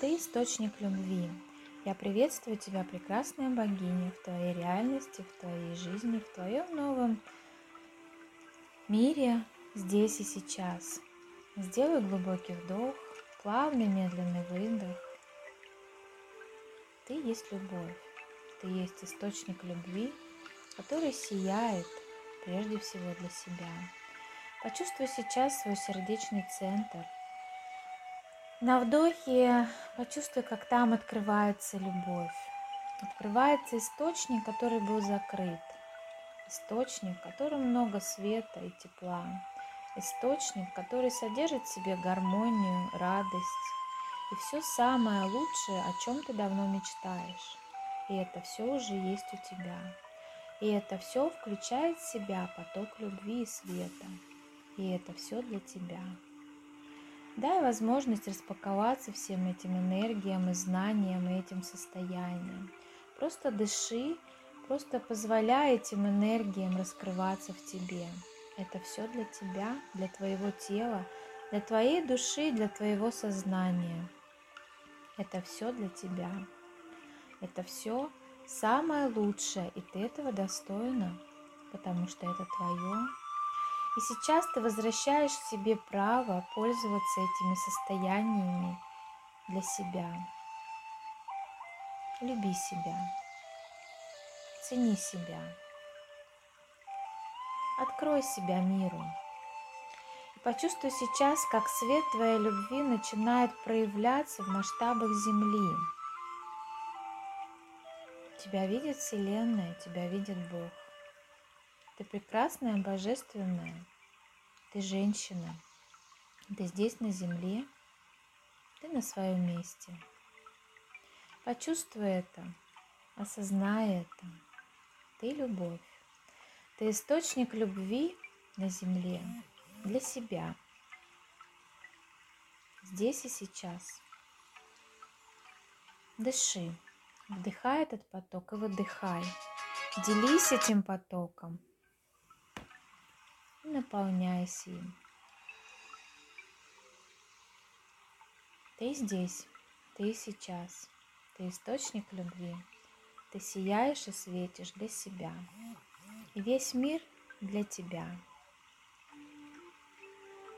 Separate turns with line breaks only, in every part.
Ты источник любви. Я приветствую тебя, прекрасная богиня, в твоей реальности, в твоей жизни, в твоем новом мире, здесь и сейчас. Сделай глубокий вдох, плавный медленный выдох. Ты есть любовь, ты есть источник любви, который сияет прежде всего для себя. Почувствуй сейчас свой сердечный центр. На вдохе почувствуй, как там открывается любовь. Открывается источник, который был закрыт. Источник, в котором много света и тепла. Источник, который содержит в себе гармонию, радость и все самое лучшее, о чем ты давно мечтаешь. И это все уже есть у тебя. И это все включает в себя поток любви и света. И это все для тебя. Дай возможность распаковаться всем этим энергиям и знаниям и этим состоянием. Просто дыши, просто позволяй этим энергиям раскрываться в тебе. Это все для тебя, для твоего тела, для твоей души, для твоего сознания. Это все для тебя. Это все самое лучшее, и ты этого достойна, потому что это твое. И сейчас ты возвращаешь себе право пользоваться этими состояниями для себя. Люби себя, цени себя, открой себя миру. И почувствуй сейчас, как свет твоей любви начинает проявляться в масштабах Земли. Тебя видит Вселенная, тебя видит Бог. Ты прекрасная, божественная. Ты женщина. Ты здесь на земле. Ты на своем месте. Почувствуй это. Осознай это. Ты любовь. Ты источник любви на земле для себя. Здесь и сейчас. Дыши. Вдыхай этот поток и выдыхай. Делись этим потоком наполняйся им. Ты здесь, ты сейчас, ты источник любви, ты сияешь и светишь для себя, и весь мир для тебя.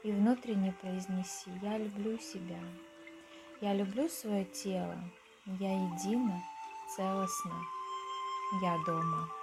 И внутренне произнеси, я люблю себя, я люблю свое тело, я едина, целостна, я дома.